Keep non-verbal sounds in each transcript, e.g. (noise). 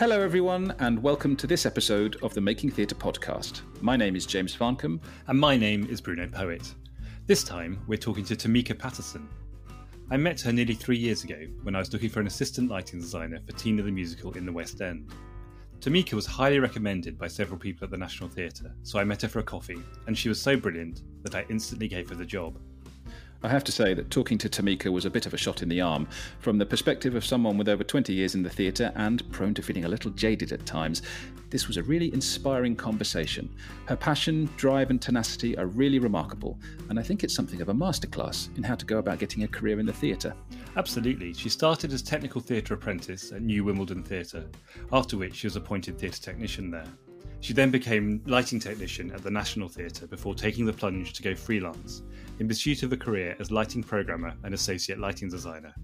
Hello, everyone, and welcome to this episode of the Making Theatre podcast. My name is James Farncombe. And my name is Bruno Poet. This time, we're talking to Tamika Patterson. I met her nearly three years ago when I was looking for an assistant lighting designer for Tina the Musical in the West End. Tamika was highly recommended by several people at the National Theatre, so I met her for a coffee, and she was so brilliant that I instantly gave her the job. I have to say that talking to Tamika was a bit of a shot in the arm, from the perspective of someone with over 20 years in the theatre and prone to feeling a little jaded at times. This was a really inspiring conversation. Her passion, drive, and tenacity are really remarkable, and I think it's something of a masterclass in how to go about getting a career in the theatre. Absolutely. She started as technical theatre apprentice at New Wimbledon Theatre, after which she was appointed theatre technician there. She then became lighting technician at the National Theatre before taking the plunge to go freelance in pursuit of a career as lighting programmer and associate lighting designer.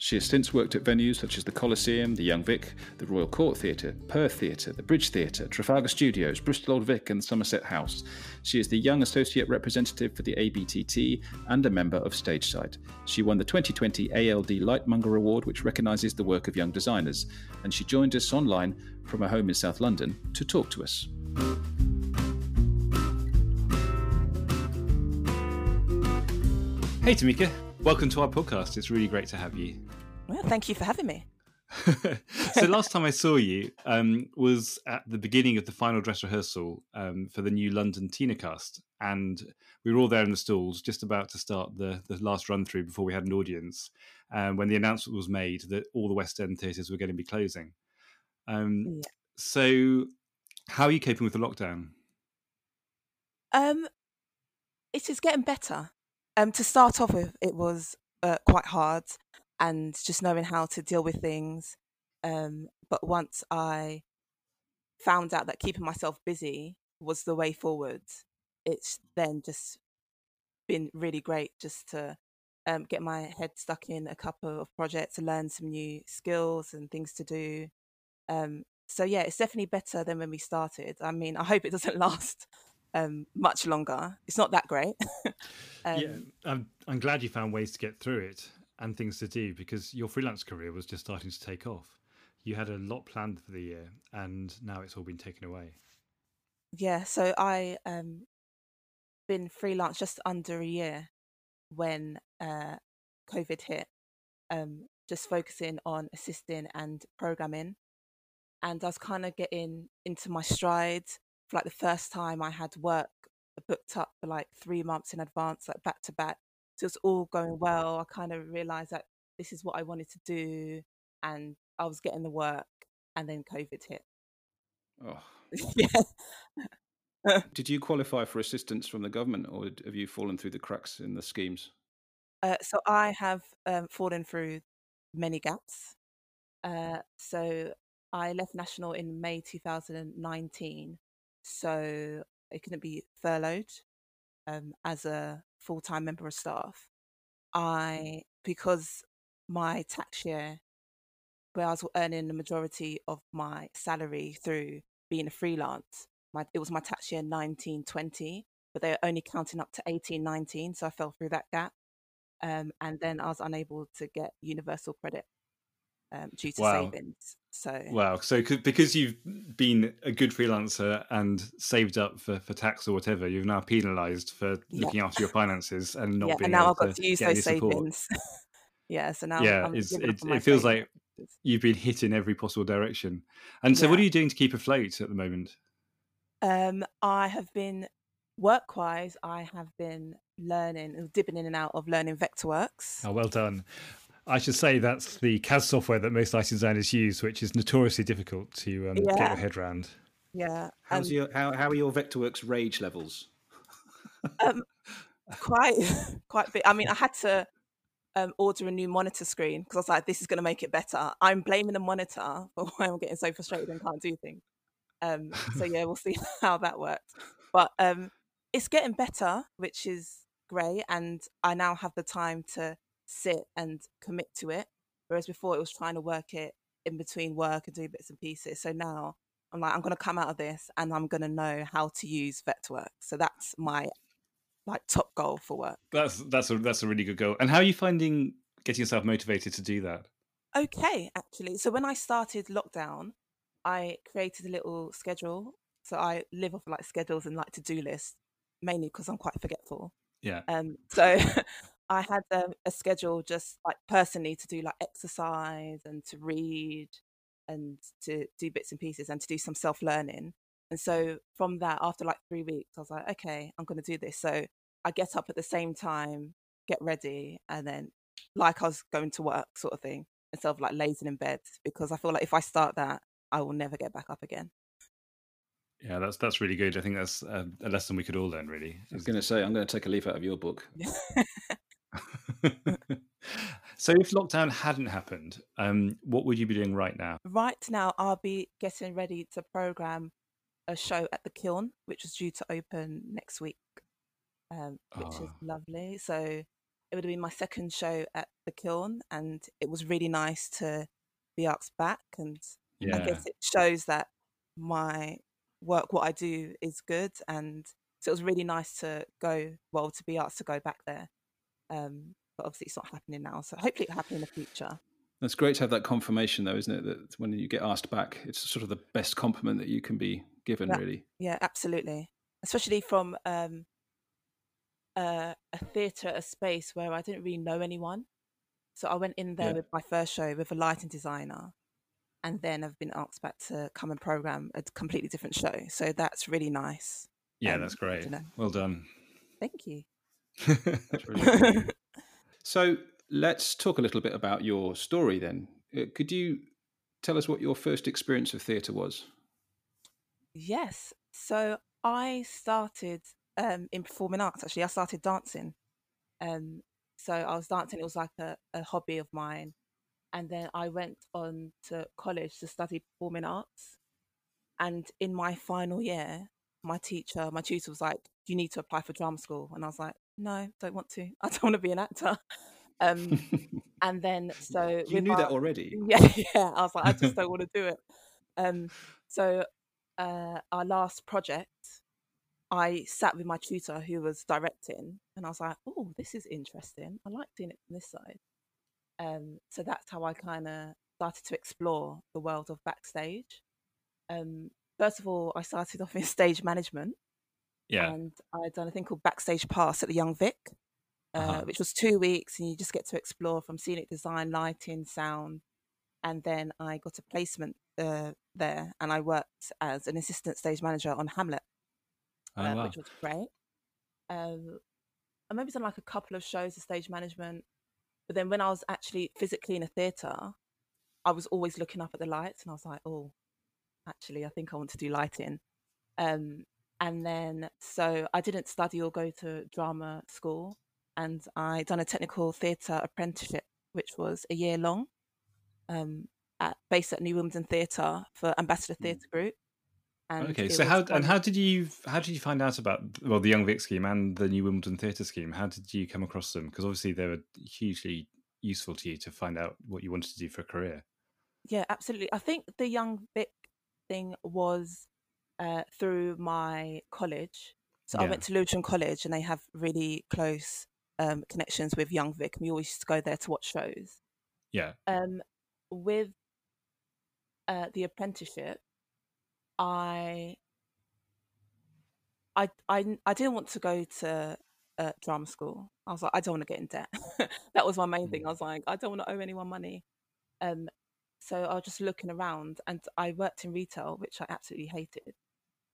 She has since worked at venues such as the Coliseum, the Young Vic, the Royal Court Theatre, Perth Theatre, the Bridge Theatre, Trafalgar Studios, Bristol Old Vic, and Somerset House. She is the Young Associate Representative for the ABTT and a member of StageSight. She won the 2020 ALD Lightmonger Award, which recognises the work of young designers, and she joined us online from her home in South London to talk to us. Hey, Tamika. Welcome to our podcast. It's really great to have you. Well, thank you for having me. (laughs) so last (laughs) time I saw you um, was at the beginning of the final dress rehearsal um, for the new London Tina cast, and we were all there in the stalls, just about to start the the last run through before we had an audience. Um, when the announcement was made that all the West End theatres were going to be closing. Um, yeah. So, how are you coping with the lockdown? Um, it is getting better. Um, to start off with, it was uh, quite hard, and just knowing how to deal with things. Um, but once I found out that keeping myself busy was the way forward, it's then just been really great just to um, get my head stuck in a couple of projects, learn some new skills and things to do. Um, so yeah, it's definitely better than when we started. I mean, I hope it doesn't (laughs) last um, much longer. It's not that great. (laughs) um, yeah, I'm, I'm glad you found ways to get through it and things to do because your freelance career was just starting to take off. You had a lot planned for the year, and now it's all been taken away. Yeah, so I um been freelance just under a year when uh, COVID hit. Um, just focusing on assisting and programming, and I was kind of getting into my stride. For like the first time, I had work booked up for like three months in advance, like back to back. So it's all going well. I kind of realized that this is what I wanted to do, and I was getting the work, and then COVID hit. Oh, (laughs) yeah. (laughs) Did you qualify for assistance from the government, or have you fallen through the cracks in the schemes? Uh, so I have um, fallen through many gaps. Uh, so I left National in May 2019, so it couldn't be furloughed um, as a full time member of staff. I because my tax year, where I was earning the majority of my salary through being a freelance, my it was my tax year 1920, but they were only counting up to 1819, so I fell through that gap. Um, and then I was unable to get universal credit um, due to wow. savings. So wow, so because you've been a good freelancer and saved up for, for tax or whatever, you've now penalised for yeah. looking after your finances and (laughs) not yeah, being. And now I've got to, to use those savings. (laughs) yeah, so now yeah, it, it feels like you've been hit in every possible direction. And so, yeah. what are you doing to keep afloat at the moment? Um, I have been work wise. I have been learning, dipping in and out of learning Vectorworks. Oh, well done. I should say that's the CAD software that most lighting designers use, which is notoriously difficult to um, yeah. get your head around. Yeah. How's um, your how, how are your Vectorworks rage levels? um, quite (laughs) quite big. I mean, I had to um, order a new monitor screen because I was like, this is going to make it better. I'm blaming the monitor for (laughs) why I'm getting so frustrated and can't do things. Um, so yeah, we'll see (laughs) how that works. But um, it's getting better, which is great, and I now have the time to sit and commit to it. Whereas before it was trying to work it in between work and do bits and pieces. So now I'm like, I'm going to come out of this and I'm going to know how to use Vectorworks. So that's my like top goal for work. That's that's a that's a really good goal. And how are you finding getting yourself motivated to do that? Okay, actually. So when I started lockdown, I created a little schedule. So I live off like schedules and like to do lists, mainly because I'm quite forgetful. Yeah. Um, so (laughs) I had um, a schedule just like personally to do like exercise and to read and to do bits and pieces and to do some self learning. And so from that, after like three weeks, I was like, okay, I'm going to do this. So I get up at the same time, get ready, and then like I was going to work, sort of thing, instead of like lazing in bed, because I feel like if I start that, I will never get back up again. Yeah, that's that's really good. I think that's a, a lesson we could all learn. Really, I was going to say, I'm going to take a leaf out of your book. (laughs) (laughs) so, if lockdown hadn't happened, um, what would you be doing right now? right now, I'll be getting ready to program a show at the Kiln, which is due to open next week, um, which is Oh, lovely. So it would have been my second show at the Kiln, and it was really nice to be asked back. And I guess it shows that my work, what I do, is good. And so it was really nice to go, well, to be asked to go back there. Um, but obviously, it's not happening now. So hopefully, it'll happen in the future. That's great to have that confirmation, though, isn't it? That when you get asked back, it's sort of the best compliment that you can be given, Yeah. really. Yeah, absolutely. Especially from um, a, a theatre, a space where I didn't really know anyone. So I went in there Yeah. with my first show with a lighting designer, and then I've been asked back to come and program a completely different show. So that's really nice. yeah, Um, that's great. Well done. Thank you. Really. (laughs) So let's talk a little bit about your story then. Uh, Could you tell us what your first experience of theatre was? yes. So I started um, in performing arts. Actually, I started dancing. Um, so I was dancing. It was like a, a hobby of mine. And then I went on to college to study performing arts. And in my final year, my teacher, my tutor was like, "You need to apply for drama school." And I was like, "No, don't want to. (laughs) I don't want to be an actor." Um, (laughs) and then so you knew that already. (laughs) yeah, yeah. I was like, I just don't want to do it. Um, so uh, our last project, I sat with my tutor who was directing, and I was like, "Oh, this is interesting. I like doing it from this side." Um, so that's how I kind of started to explore the world of backstage. Um, first of all, I started off in stage management, Yeah, and I had done a thing called Backstage Pass at the Young Vic, uh, Uh-huh. which was two weeks, and you just get to explore from scenic design, lighting, sound, and then I got a placement uh, there, and I worked as an assistant stage manager on Hamlet, oh, uh, wow. which was great. Um, I maybe done like a couple of shows of stage management, but then when I was actually physically in a theatre, I was always looking up at the lights, and I was like, oh, actually, I think I want to do lighting. Um, and then so I didn't study or go to drama school, and I done a technical theatre apprenticeship, which was a year long, um, at based at New Wimbledon Theatre for Ambassador Mm. Theatre Group. And Okay, so how and how did you how did you find out about well the Young Vic scheme and the New Wimbledon Theatre scheme? How did you come across them? Because obviously they were hugely useful to you to find out what you wanted to do for a career. Yeah, absolutely. I think the Young Vic thing was uh, through my college. So I went to Lewisham College, and they have really close um, connections with Young Vic. and We always used to go there to watch shows. Yeah, Um, with uh, the apprenticeship, I, I, I, I didn't want to go to uh, drama school. I was like, I don't want to get in debt. (laughs) that was my main thing. I was like, I don't want to owe anyone money. Um, so I was just looking around, and I worked in retail, which I absolutely hated.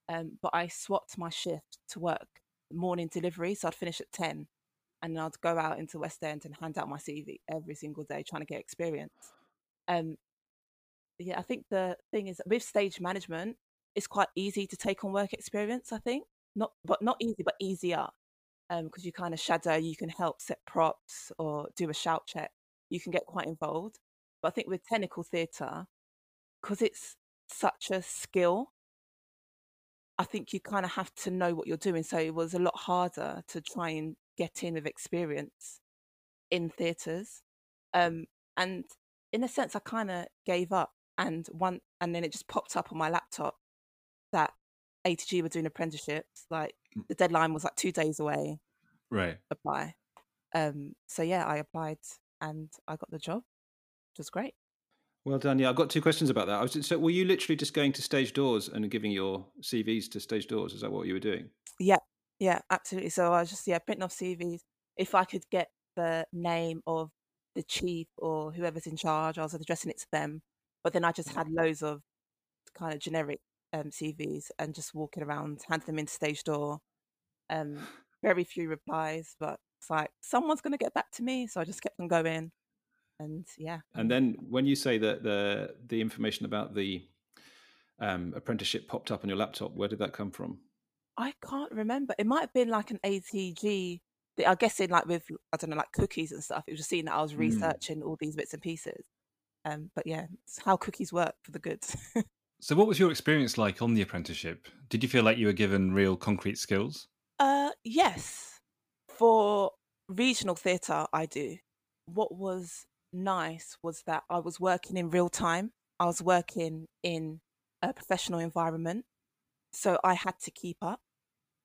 Um, but I swapped my shift to work morning delivery, so I'd finish at ten, and then I'd go out into West End and hand out my CV every single day, trying to get experience. Um, yeah, I think the thing is with stage management, it's quite easy to take on work experience. I think not, but not easy, but easier, because you kind of shadow, you can help set props or do a shout check. You can get quite involved. But I think with technical theatre, because it's such a skill, I think you kind of have to know what you're doing. So it was a lot harder to try and get in with experience in theatres. Um, and in a sense, I kind of gave up. And one, and then it just popped up on my laptop that ATG were doing apprenticeships. Like Mm. the deadline was like two days away. right. Apply. Um, so yeah, I applied and I got the job, which was great. Well done. Yeah, I've got two questions about that. I was, so, were you literally just going to stage doors and giving your CVs to stage doors? Is that what you were doing? Yeah, yeah, absolutely. So I was just yeah printing off CVs. If I could get the name of the chief or whoever's in charge, I was addressing it to them. But then I just had loads of kind of generic um, CVs and just walking around, handing them into stage door. Um, very few replies, but it's like someone's going to get back to me, so I just kept on going and yeah. And then when you say that the the information about the um, apprenticeship popped up on your laptop, where did that come from? I can't remember. It might have been like an ATG. I guess in like with I don't know like cookies and stuff. It was just seeing that I was hmm. researching mm. all these bits and pieces. Um, but yeah, it's how cookies work for the goods. (laughs) so, what was your experience like on the apprenticeship? Did you feel like you were given real concrete skills? Uh, yes. For regional theatre, I do. What was nice was that I was working in real time. I was working in a professional environment. So I had to keep up.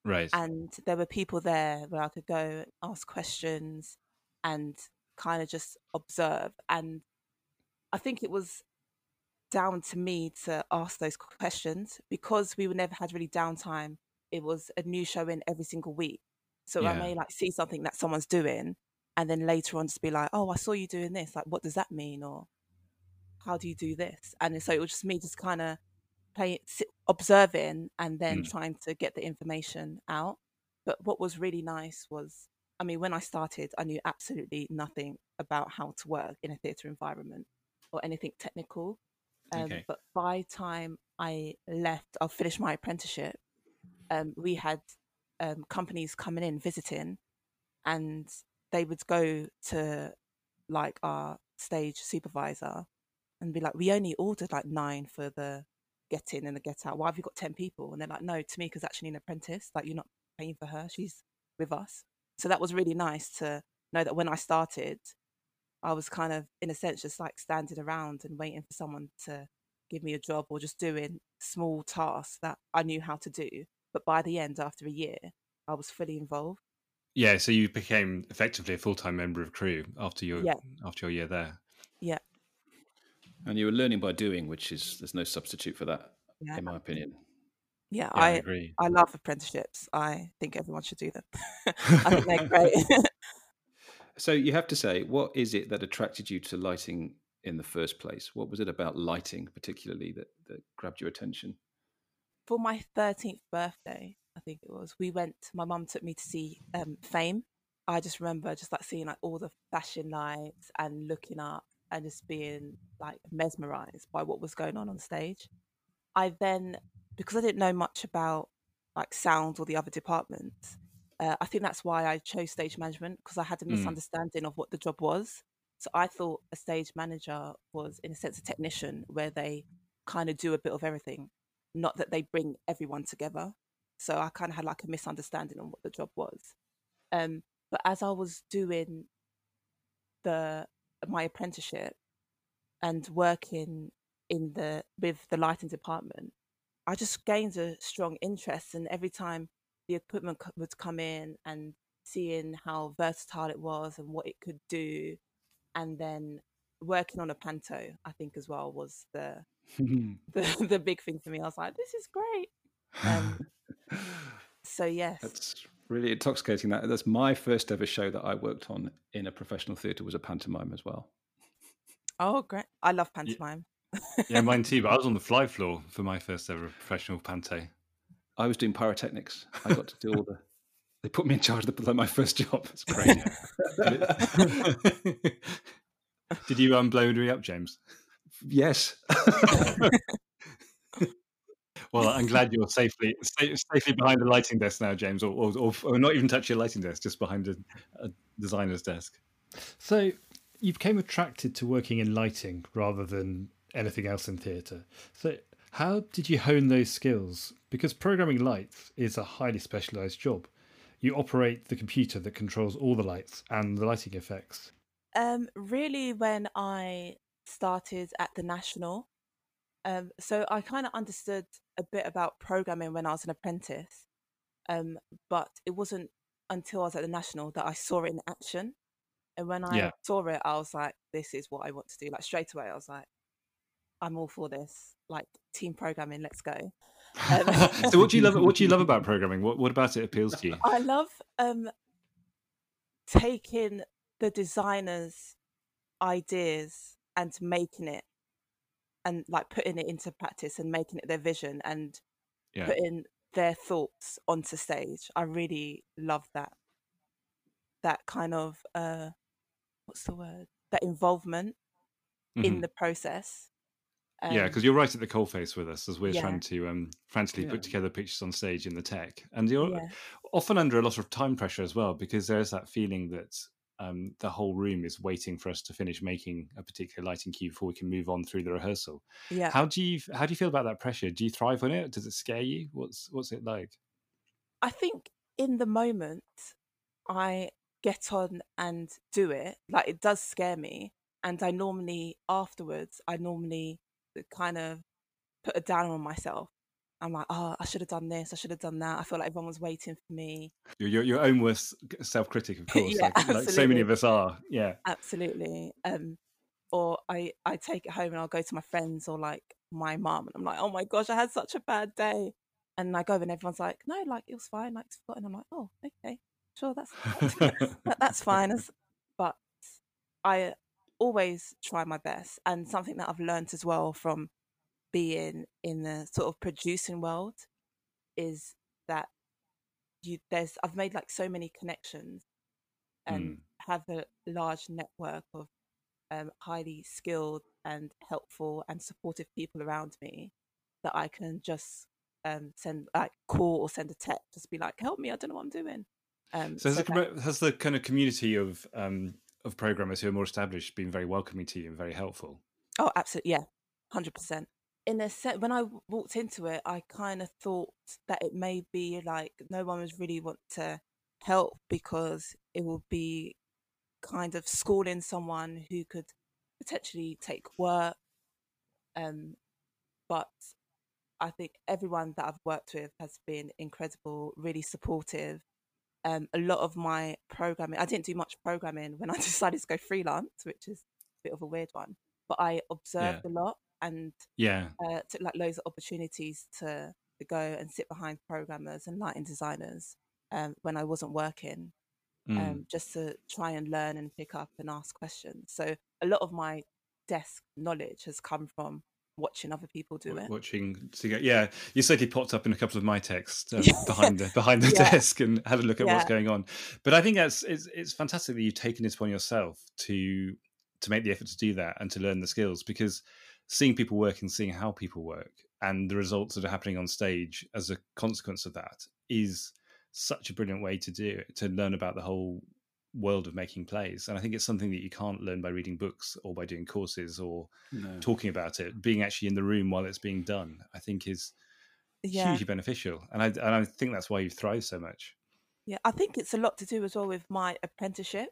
Right. And there were people there where I could go ask questions and kind of just observe. And I think it was down to me to ask those questions because we never had really downtime. It was a new show in every single week. So yeah. I may like see something that someone's doing and then later on just be like, oh, I saw you doing this. Like, what does that mean? Or how do you do this? And so it was just me just kind of playing, observing, and then mm. trying to get the information out. But what was really nice was, I mean, when I started, I knew absolutely nothing about how to work in a theatre environment or anything technical. Um, okay. But by time I left, I finished my apprenticeship. Um, we had um, companies coming in visiting, and they would go to like our stage supervisor and be like, "We only ordered like nine for the get in and the get out. Why have you got ten people?" And they're like, "No, Tamika's actually an apprentice. Like you're not paying for her. She's with us." So that was really nice to know that when I started, I was kind of in a sense just like standing around and waiting for someone to give me a job or just doing small tasks that I knew how to do. But by the end, after a year, I was fully involved. Yeah, so you became effectively a full time member of crew after your yeah. after your year there. Yeah. And you were learning by doing, which is there's no substitute for that, yeah. in my opinion. Yeah, yeah I, I agree. I love apprenticeships. I think everyone should do them. (laughs) I think they're (laughs) great. (laughs) so you have to say, what is it that attracted you to lighting in the first place? What was it about lighting, particularly, that, that grabbed your attention? For my 13th birthday, I think it was. We went. My mum took me to see um, Fame. I just remember just like seeing like all the fashion lights and looking up and just being like mesmerized by what was going on on stage. I then, because I didn't know much about like sound or the other departments, uh, I think that's why I chose stage management because I had a mm. misunderstanding of what the job was. So I thought a stage manager was, in a sense, a technician where they kind of do a bit of everything, not that they bring everyone together. So I kind of had like a misunderstanding on what the job was. Um, but as I was doing the my apprenticeship and working in the with the lighting department, I just gained a strong interest. And every time the equipment would come in and seeing how versatile it was and what it could do, and then working on a panto, I think as well was the (laughs) (laughs) the, the big thing for me. I was like, this is great. Um, (laughs) so yes, that's really intoxicating. That that's my first ever show that I worked on in a professional theatre was a pantomime as well. Oh, great! I love pantomime. Yeah, yeah mine too. But I was on the fly (laughs) floor for my first ever professional panto. (laughs) I was doing pyrotechnics. I got to do all the. They put me in charge of the, like my first job. It's great. (laughs) Did you um, blow me up, James? Yes. Well, I'm glad you're safely safely behind the lighting desk now, James, or, or, or not even touch your lighting desk, just behind a, a designer's desk. So you became attracted to working in lighting rather than anything else in theatre. So how did you hone those skills? Because programming lights is a highly specialised job. You operate the computer that controls all the lights and the lighting effects. Um, really, when I started at the National, um, so I kind of understood a bit about programming when I was an apprentice, um, but it wasn't until I was at the national that I saw it in action. And when I yeah. saw it, I was like, "This is what I want to do." Like straight away, I was like, I'm all for this. Like team programming, let's go. Um, (laughs) so what do you love? What do you love about programming? What what about it appeals to you? (laughs) I love um, taking the designer's ideas and making it and like putting it into practice and making it their vision and yeah. putting their thoughts onto stage. I really love that. That kind of uh what's the word? That involvement mm-hmm. in the process. Um, yeah, because you're right at the coalface with us as we're yeah. trying to um, frantically yeah. put together pictures on stage in the tech, and you're yeah. often under a lot of time pressure as well because there's that feeling that um, the whole room is waiting for us to finish making a particular lighting cue before we can move on through the rehearsal. Yeah. How do you how do you feel about that pressure? Do you thrive on it? Does it scare you? What's what's it like? I think in the moment I get on and do it. Like it does scare me, and I normally afterwards I normally kind of put a down on myself I'm like, oh, I should have done this. I should have done that. I feel like everyone was waiting for me. You're your, your own worst self critic, of (laughs) course, yeah, like, like, so many of us are. Yeah, absolutely. Um, or I I take it home and I'll go to my friends or like my mum and I'm like, oh my gosh, I had such a bad day. And I go and everyone's like, no, like it was fine, like it's forgotten. I'm like, oh, okay, sure, that's (laughs) that, that's fine. But I always try my best, and something that I've learned as well from being in the sort of producing world is that you there's I've made like so many connections and mm. have a large network of um, highly skilled and helpful and supportive people around me that I can just um, send like call or send a text, just be like, "Help me! I don't know what I'm doing." Um, so, has, so the, that... has the kind of community of um, of programmers who are more established been very welcoming to you and very helpful? Oh, absolutely, yeah, hundred percent in a set when I walked into it, I kind of thought that it may be like no one was really want to help because it will be kind of schooling someone who could potentially take work. Um, but I think everyone that I've worked with has been incredible, really supportive. Um, a lot of my programming, I didn't do much programming when I (laughs) decided to go freelance, which is a bit of a weird one. But I observed yeah. a lot and yeah, uh, took like loads of opportunities to to go and sit behind programmers and lighting designers um, when I wasn't working, mm. um, just to try and learn and pick up and ask questions. So a lot of my desk knowledge has come from watching other people do it. Watching, yeah, you certainly popped up in a couple of my texts (laughs) um, behind the behind the yeah. desk and had a look at yeah. what's going on. But I think that's it's, it's fantastic that you've taken it upon yourself to to make the effort to do that and to learn the skills because seeing people work and seeing how people work and the results that are happening on stage as a consequence of that is such a brilliant way to do it to learn about the whole world of making plays and i think it's something that you can't learn by reading books or by doing courses or no. talking about it being actually in the room while it's being done i think is yeah. hugely beneficial and I, and I think that's why you thrive so much yeah i think it's a lot to do as well with my apprenticeship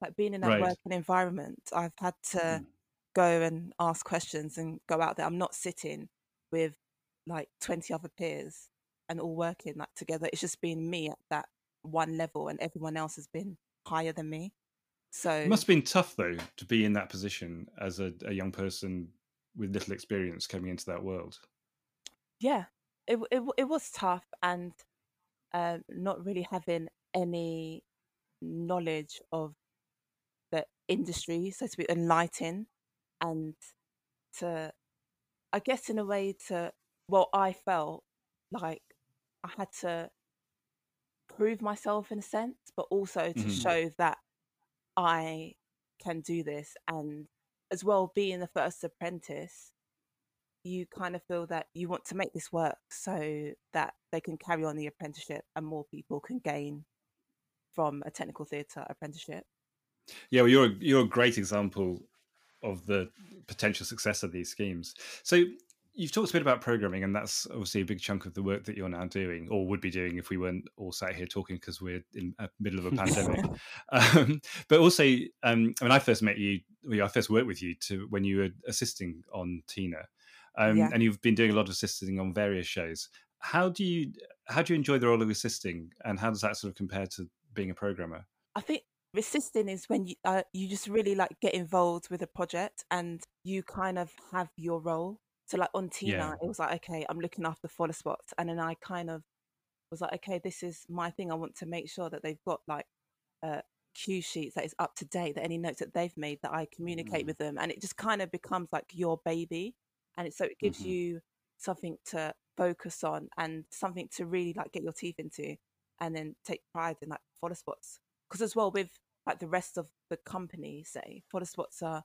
like being in that right. working environment i've had to mm go and ask questions and go out there. I'm not sitting with like 20 other peers and all working like together. It's just been me at that one level and everyone else has been higher than me. So it must have been tough though to be in that position as a, a young person with little experience coming into that world. Yeah, it it, it was tough and uh, not really having any knowledge of the industry, so to be enlightened and to I guess in a way to well I felt like I had to prove myself in a sense, but also to mm-hmm. show that I can do this and as well being the first apprentice you kind of feel that you want to make this work so that they can carry on the apprenticeship and more people can gain from a technical theatre apprenticeship. Yeah, well, you're you're a great example of the potential success of these schemes. So you've talked a bit about programming, and that's obviously a big chunk of the work that you're now doing, or would be doing if we weren't all sat here talking because we're in the middle of a pandemic. (laughs) Um, but also, um, I mean, I first met you. Well, I first worked with you to when you were assisting on Tina, um, yeah. and you've been doing a lot of assisting on various shows. How do you how do you enjoy the role of assisting, and how does that sort of compare to being a programmer? I think assisting is when you uh, you just really like get involved with a project and you kind of have your role. So like on Tina, Yeah. it was like okay, I'm looking after follow spots, and then I kind of was like okay, this is my thing. I want to make sure that they've got like uh, cue sheets that is up to date, that any notes that they've made that I communicate Mm. with them, and it just kind of becomes like your baby, and it, so it gives Mhm. you something to focus on and something to really like get your teeth into, and then take pride in like follow spots. Because as well with like the rest of the company, say follow spots are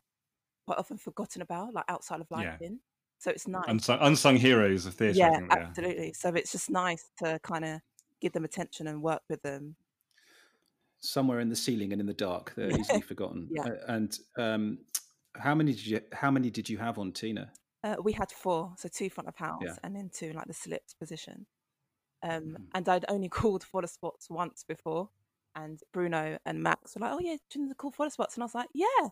quite often forgotten about, like outside of Yeah. So it's nice. Unsung, unsung heroes of theatre. I yeah, think they are. absolutely. So it's just nice to kind of give them attention and work with them. somewhere in the ceiling and in the dark. They're easily (laughs) forgotten. Yeah. Uh, and um, how many did you how many did you have on Tina? Uh, we had four, so two front of house Yeah. and then two in like the slips position. Um, Mhm. and I'd only (laughs) called for the spots once before, and Bruno and Max were like, "Oh yeah, do you want to call for spots?" And I was like, "Yeah."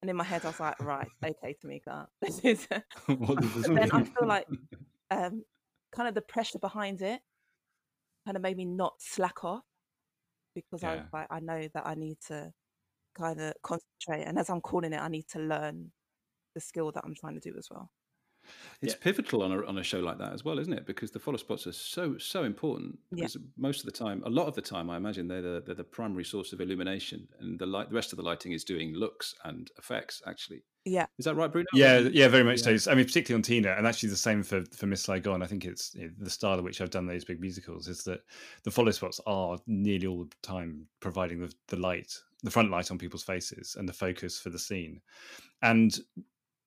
And in my head, I was like, "Right, okay, Tamika, (laughs) this is." (laughs) what does this then I feel like (laughs) um, kind of the pressure behind it kind of made me not slack off because I was like, I know that I need to kind of concentrate, and as I'm calling it, I need to learn the skill that I'm trying to do as well. It's pivotal on a on a show like that as well, isn't it? Because the follow spots are so so important. Yeah. Because most of the time, a lot of the time, I imagine they're the they're the primary source of illumination, and the light the rest of the lighting is doing looks and effects. Actually, Yeah. is that right, Bruno? Yeah, yeah, very much Yeah. so. I mean, particularly on Tina, and actually the same for for Miss Saigon. I think it's you know, the style at which I've done those big musicals is that the follow spots are nearly all the time providing the the light, the front light on people's faces, and the focus for the scene. And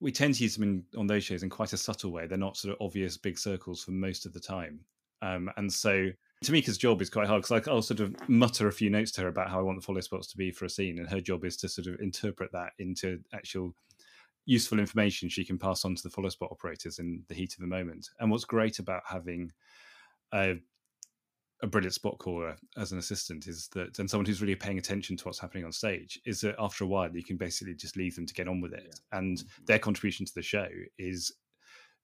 we tend to use them in, on those shows in quite a subtle way. They're not sort of obvious big circles for most of the time. Um, and so Tamika's job is quite hard because I'll sort of mutter a few notes to her about how I want the follow spots to be for a scene, and her job is to sort of interpret that into actual useful information she can pass on to the follow spot operators in the heat of the moment. And what's great about having a, a brilliant spot caller as an assistant is that, and someone who's really paying attention to what's happening on stage, is that after a while you can basically just leave them to get on with it. And their contribution to the show is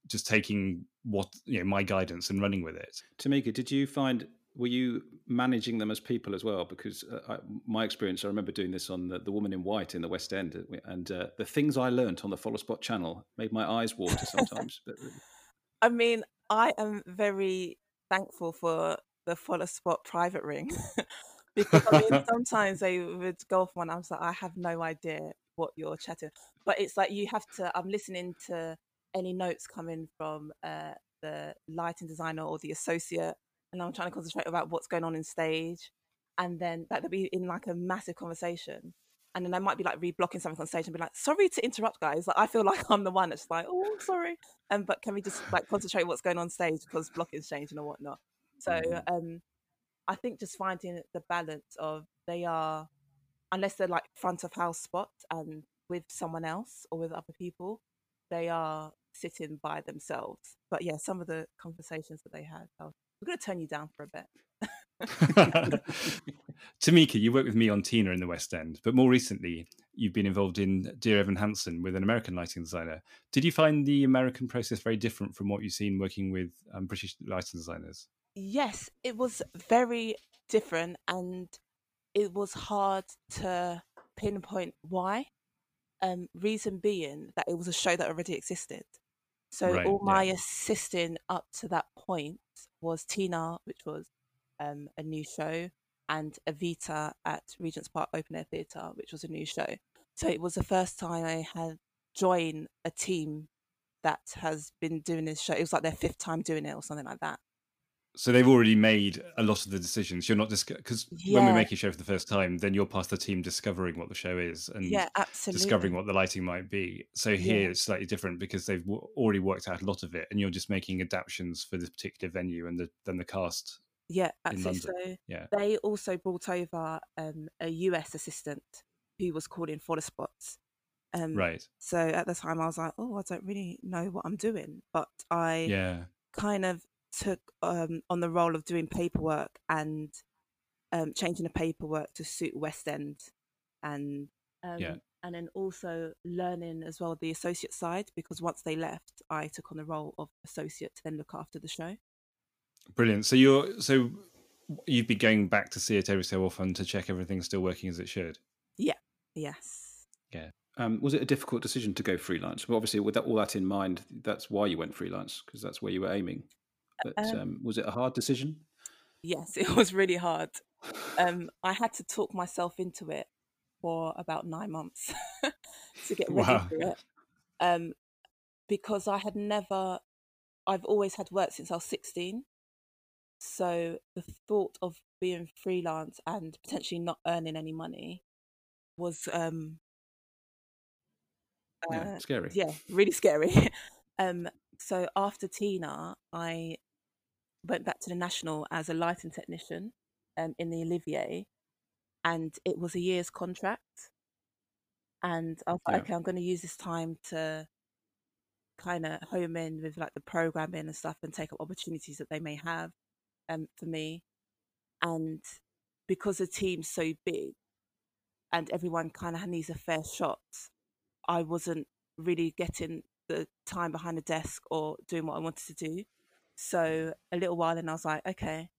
just taking what you know my guidance and running with it. Tamika, did you find were you managing them as people as well? Because uh, I, my experience, I remember doing this on the, the Woman in White in the West End, uh, and uh, the things I learnt on the Follow Spot channel made my eyes water sometimes. but (laughs) I mean, I am very thankful for the follow spot private ring (laughs) because I mean, (laughs) sometimes they would go off one. I was like, I have no idea what you're chatting, but it's like you have to. I'm listening to any notes coming from uh, the lighting designer or the associate, and I'm trying to concentrate about what's going on in stage, and then like they'll be in like a massive conversation. And then I might be like re-blocking something on stage and be like, "Sorry to interrupt, guys." Like I feel like (laughs) I'm the one that's like, "Oh, sorry," And but can we just like concentrate what's going on stage because blocking's changing or whatnot. So Mhm. um, I think just finding the balance of they are, unless they're like front of house spots and with someone else or with other people, they are sitting by themselves. But yeah, some of the conversations that they had, was, we're going to turn you down for a bit. (laughs) Tamika, you worked with me on Tina in the West End, but more recently you've been involved in Dear Evan Hansen with an American lighting designer. Did you find the American process very different from what you've seen working with um, British lighting designers? Yes, it was very different and it was hard to pinpoint why. Um, reason being that it was a show that already existed. So Right, all yeah. my assisting up to that point was Tina, which was um, a new show, and Evita at Regent's Park Open Air Theatre, which was a new show. So it was the first time I had joined a team that has been doing this show. It was like their fifth time doing it or something like that. So they've already made a lot of the decisions. You're not just because when we Yeah. make a show for the first time, then you're past the team discovering what the show is and yeah, absolutely. discovering what the lighting might be. So here Yeah. it's slightly different because they've w- already worked out a lot of it, and you're just making adaptations for this particular venue and the then the cast. Yeah, absolutely. So Yeah. they also brought over um, a US assistant who was called in for the spots. Um, Right. So at the time, I was like, oh, I don't really know what I'm doing, but I Yeah. kind of took um, on the role of doing paperwork and um, changing the paperwork to suit West End, and um, Yeah. and then also learning as well the associate side because once they left, I took on the role of associate to then look after the show. Brilliant. So you're so you'd be going back to see it every so often to check everything's still working as it should. Yeah. Yes. Yeah. Um, was it a difficult decision to go freelance? Well, obviously, with that, all that in mind, that's why you went freelance because that's where you were aiming. But Um, um, was it a hard decision? Yes, (laughs) it was really hard. Um, I had to talk myself into it for about nine months (laughs) to get ready Wow. for it. Um, because I had never, I've always had work since I was 16. So the thought of being freelance and potentially not earning any money was, um, yeah, uh, scary. yeah, really scary. (laughs) um, so after Tina, I went back to the National as a lighting technician um, in the Olivier, and it was a year's contract. And I was like, Yeah. okay, I'm going to use this time to kind of home in with like the programming and stuff and take up opportunities that they may have um, for me. And because the team's so big and everyone kind of needs a fair shot, I wasn't really getting the time behind the desk or doing what I wanted to do. So a little while and I was like, okay,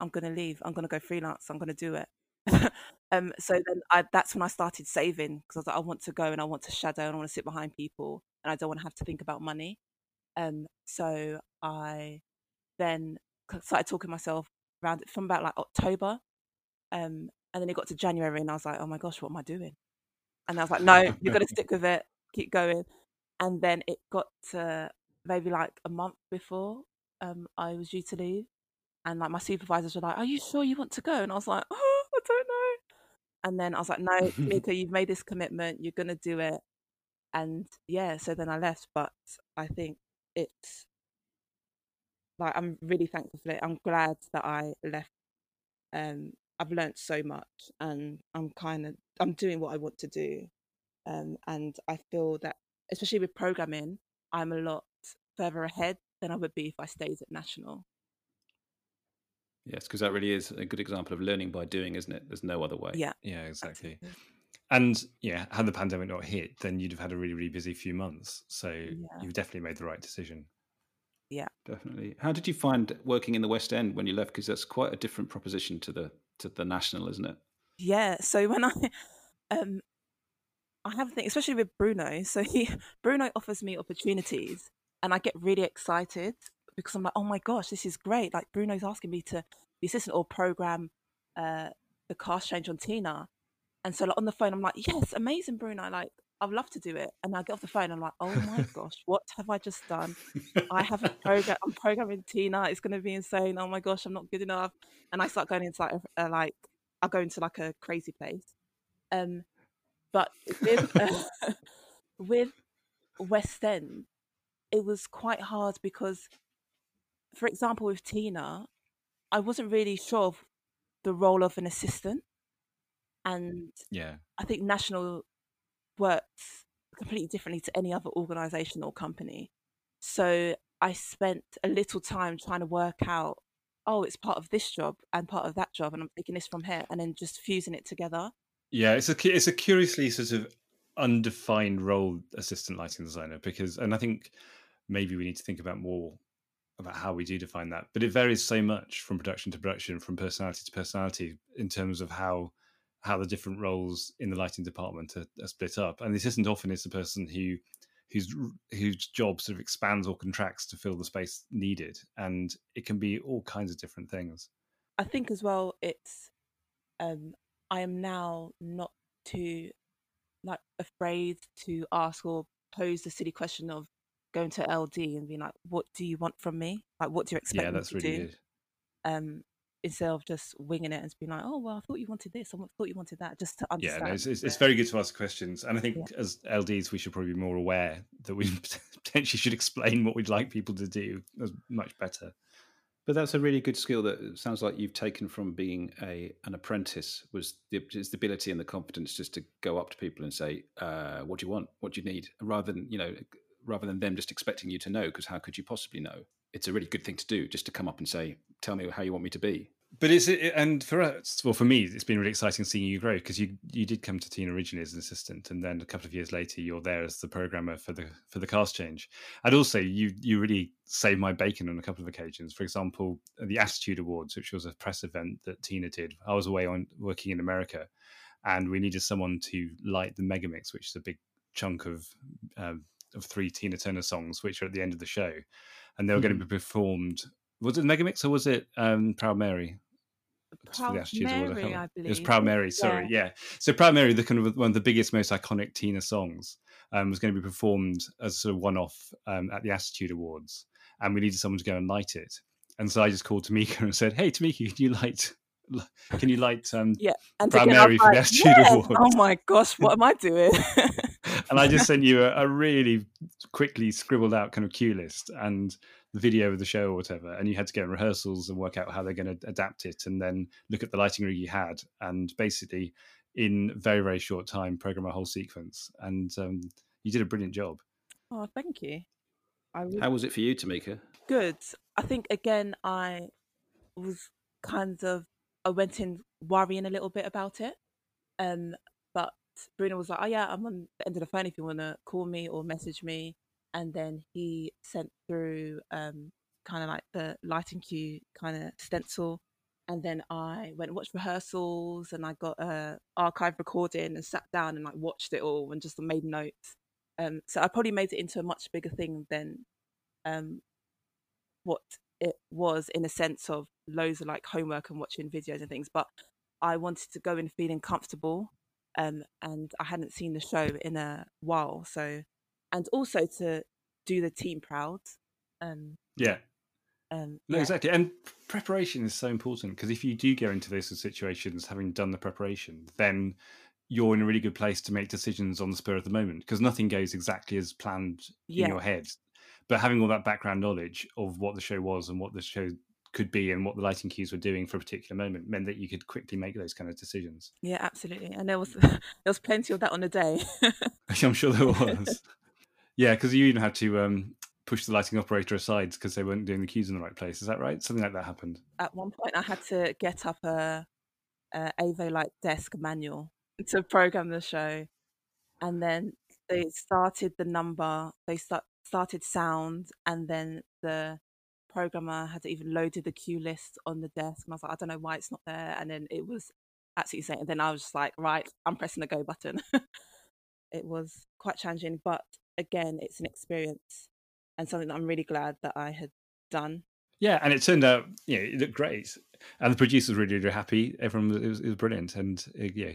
I'm going to leave. I'm going to go freelance. I'm going to do it. (laughs) um, so then I, that's when I started saving because I was like, I want to go and I want to shadow and I want to sit behind people and I don't want to have to think about money. Um, so I then started talking myself around it from about like October. Um, and then it got to January and I was like, oh my gosh, what am I doing? And I was like, no, (laughs) you've got to stick with it, keep going. And then it got to maybe like a month before um, I was due to leave. And like my supervisors were like, are you sure you want to go? And I was like, oh, I don't know. And then I was like, no, (laughs) Mika, you've made this commitment, you're going to do it. And yeah, so then I left. But I think it's like, I'm really thankful for it. I'm glad that I left. Um, I've learned so much and I'm kind of, I'm doing what I want to do. Um, and I feel that, especially with programming, I'm a lot further ahead than I would be if I stayed at National. Yes, because that really is a good example of learning by doing, isn't it? There's no other way. Yeah, Yeah, exactly. And yeah, had the pandemic not hit, then you'd have had a really, really busy few months. So Yeah. you've definitely made the right decision. Yeah. Definitely. How did you find working in the West End when you left? Because that's quite a different proposition to the to the national, isn't it? Yeah. So when I, (laughs) um, I have a thing, especially with Bruno. So he, (laughs) Bruno offers me opportunities, and I get really excited because I'm like, oh my gosh, this is great! Like Bruno's asking me to be assistant or program uh, the cast change on Tina, and so like on the phone, I'm like, yes, amazing, Bruno. Like I'd love to do it, and I get off the phone, I'm like, oh my gosh, what have I just done? I have a program. I'm programming Tina. It's going to be insane. Oh my gosh, I'm not good enough. And I start going into like, a, a, like I go into like a crazy place. Um, but with uh, (laughs) with West End, it was quite hard because, for example, with Tina, I wasn't really sure of the role of an assistant, and Yeah. I think National works completely differently to any other organisation or company. So I spent a little time trying to work out, oh, it's part of this job and part of that job, and I'm taking this from here, and then just fusing it together. Yeah, it's a it's a curiously sort of undefined role, assistant lighting designer, because and I think maybe we need to think about more about how we do define that. But it varies so much from production to production, from personality to personality, in terms of how how the different roles in the lighting department are, are split up. And the assistant often is the person who whose whose job sort of expands or contracts to fill the space needed, and it can be all kinds of different things. I think as well, it's um, I am now not too like afraid to ask or pose the silly question of going to LD and being like, "What do you want from me? Like, what do you expect yeah, me to really do?" good. Um, instead of just winging it and being like, "Oh well, I thought you wanted this. I thought you wanted that," just to Yeah, understand. no, it's, it's, it's very good to ask questions, and I think as LDs we should probably be more aware that we (laughs) potentially should explain what we'd like people to do as much better. But that's a really good skill that sounds like you've taken from being a an apprentice was the, is the ability and the confidence just to go up to people and say, uh, "What do you want? What do you need?" Rather than you know, rather than them just expecting you to know, because how could you possibly know? It's a really good thing to do, just to come up and say, "Tell me how you want me to be." But it's it, and for us, well, for me, it's been really exciting seeing you grow because you you did come to Tina originally as an assistant, and then a couple of years later, you're there as the programmer for the for the cast change. And also, you you really saved my bacon on a couple of occasions. For example, the Attitude Awards, which was a press event that Tina did. I was away on working in America, and we needed someone to light the megamix, which is a big chunk of uh, of three Tina Turner songs, which are at the end of the show, and they were mm-hmm. going to be performed. Was it Megamix or was it um, Proud Mary? Proud Mary, I believe. It was Proud Mary. Sorry, yeah. yeah. So Proud Mary, the kind of one of the biggest, most iconic Tina songs, um, was going to be performed as sort of one-off um, at the Attitude Awards, and we needed someone to go and light it. And so I just called Tamika and said, "Hey, Tamika, can you light can you light um yeah and Proud Mary for the Attitude yes! Awards? Oh my gosh, what am I doing? (laughs) and I just sent you a, a, really quickly scribbled out kind of cue list and the video of the show or whatever, and you had to get in rehearsals and work out how they're going to adapt it, and then look at the lighting rig you had, and basically in very very short time program a whole sequence, and um, you did a brilliant job. Oh, thank you. How was it for you, Tamika? Good. I think again, I was kind of I went in worrying a little bit about it, um, but Bruno was like, "Oh yeah, I'm on the end of the phone if you want to call me or message me." And then he sent through um, kind of like the lighting cue kind of stencil, and then I went and watched rehearsals, and I got a archive recording and sat down and like watched it all and just made notes. Um, so I probably made it into a much bigger thing than um, what it was in a sense of loads of like homework and watching videos and things. But I wanted to go in feeling comfortable um, and I hadn't seen the show in a while. So, and also to do the team proud. Um, yeah. Um, no, yeah. exactly. And preparation is so important because if you do go into those situations having done the preparation, then you're in a really good place to make decisions on the spur of the moment because nothing goes exactly as planned yeah. in your head. But having all that background knowledge of what the show was and what the show could be and what the lighting cues were doing for a particular moment meant that you could quickly make those kind of decisions. Yeah, absolutely. And there was (laughs) there was plenty of that on the day. (laughs) (laughs) I'm sure there was. yeah, because you even had to um, push the lighting operator aside because they weren't doing the cues in the right place. Is that right? Something like that happened. At one point, I had to get up a, a Avolites desk manual to program the show, and then they started the number. They start, started sound, and then the programmer had even loaded the cue list on the desk, and I was like, I don't know why it's not there. And then it was absolutely insane. And then I was just like, right, I'm pressing the go button. (laughs) it was quite challenging, but again, it's an experience and something that I'm really glad that I had done. Yeah, and it turned out, you know, it looked great, and the producers really, really happy. Everyone it was, it was brilliant, and uh, yeah,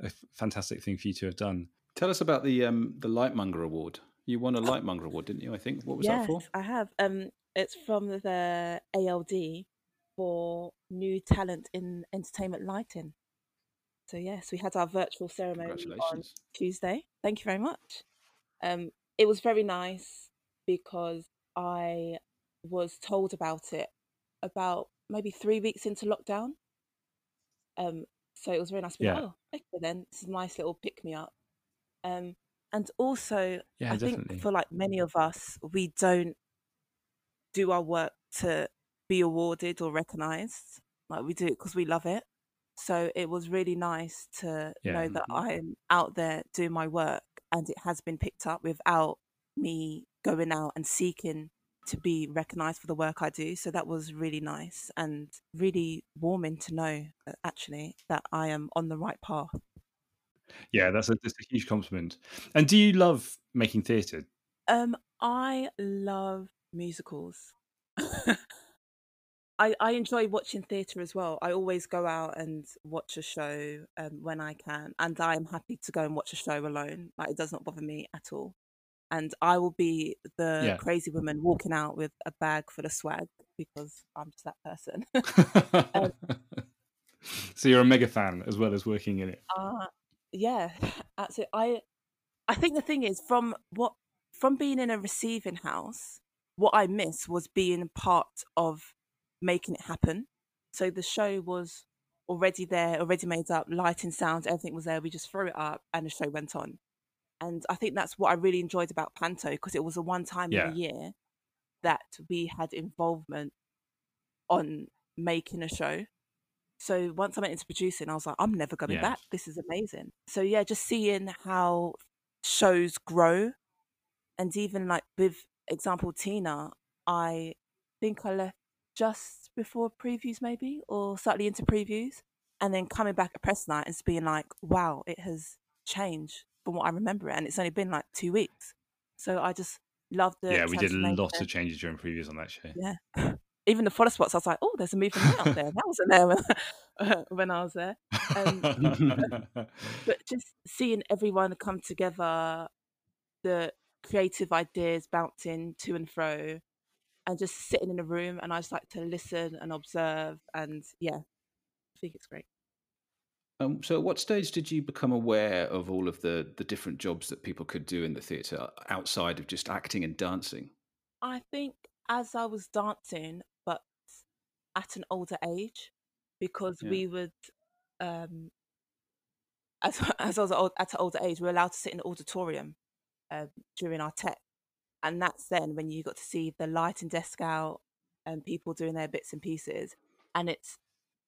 a fantastic thing for you to have done. Tell us about the um, the Lightmonger Award. You won a Lightmonger Award, didn't you? I think. What was yes, that for? I have. Um, it's from the ALD for new talent in entertainment lighting. So yes, we had our virtual ceremony on Tuesday. Thank you very much. Um, it was very nice because I was told about it about maybe three weeks into lockdown. Um, so it was very nice. yeah. Oh, okay, then this is a nice little pick me up. Um, and also, yeah, I definitely. think for like many of us, we don't do our work to be awarded or recognized. Like we do it because we love it. So it was really nice to yeah. know that I'm out there doing my work and it has been picked up without me going out and seeking to be recognized for the work I do. So that was really nice and really warming to know actually that I am on the right path. Yeah, that's a, that's a huge compliment. And do you love making theatre? Um, I love musicals. (laughs) I, I enjoy watching theatre as well. I always go out and watch a show um, when I can, and I am happy to go and watch a show alone. Like it does not bother me at all. And I will be the yeah. crazy woman walking out with a bag full of swag because I'm just that person. (laughs) um, (laughs) so you're a mega fan as well as working in it. Uh, yeah, absolutely. I I think the thing is from what from being in a receiving house what I missed was being part of making it happen. So the show was already there, already made up, light and sound, everything was there. We just threw it up and the show went on. And I think that's what I really enjoyed about Panto because it was a one time yeah. in a year that we had involvement on making a show. So once I went into producing, I was like, I'm never going back. This is amazing. So yeah, just seeing how shows grow and even like with example, Tina, I think I left just before previews, maybe, or slightly into previews. and then coming back at press night and being like, wow, it has changed from what I remember it, and it's only been like two weeks. So I just love the yeah. We did lots of changes during previews on that show. Yeah. (laughs) Even the follow spots, I was like, oh, there's a moving light up there. That wasn't there when, (laughs) when I was there. Um, but (laughs) just seeing everyone come together, the creative ideas bouncing to and fro, and just sitting in a room, and I just like to listen and observe, and yeah, I think it's great. Um, so, at what stage did you become aware of all of the the different jobs that people could do in the theatre outside of just acting and dancing? I think as I was dancing, but at an older age, because Yeah. we would, um, as (laughs) as I was old, at an older age, we were allowed to sit in the auditorium um, during our tech, and that's then when you got to see the lighting desk out and people doing their bits and pieces. And it's,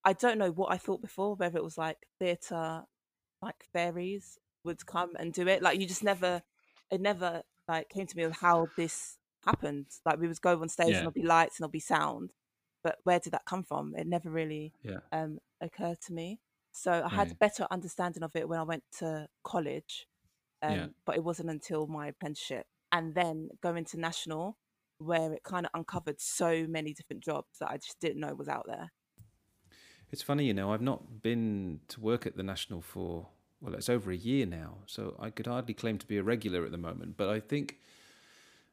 I don't know what I thought before, whether it was like theatre, like fairies would come and do it. Like you just never, it never like came to me of how this happened. Like we would go on stage Yeah. and there'll be lights and there'll be sound, but where did that come from? It never really Yeah. um, occurred to me. So I had a better understanding of it when I went to college, um, Yeah. but it wasn't until my apprenticeship and then going to national where it kind of uncovered so many different jobs that I just didn't know was out there. It's funny, you know, I've not been to work at the National for, well, it's over a year now. So I could hardly claim to be a regular at the moment. But I think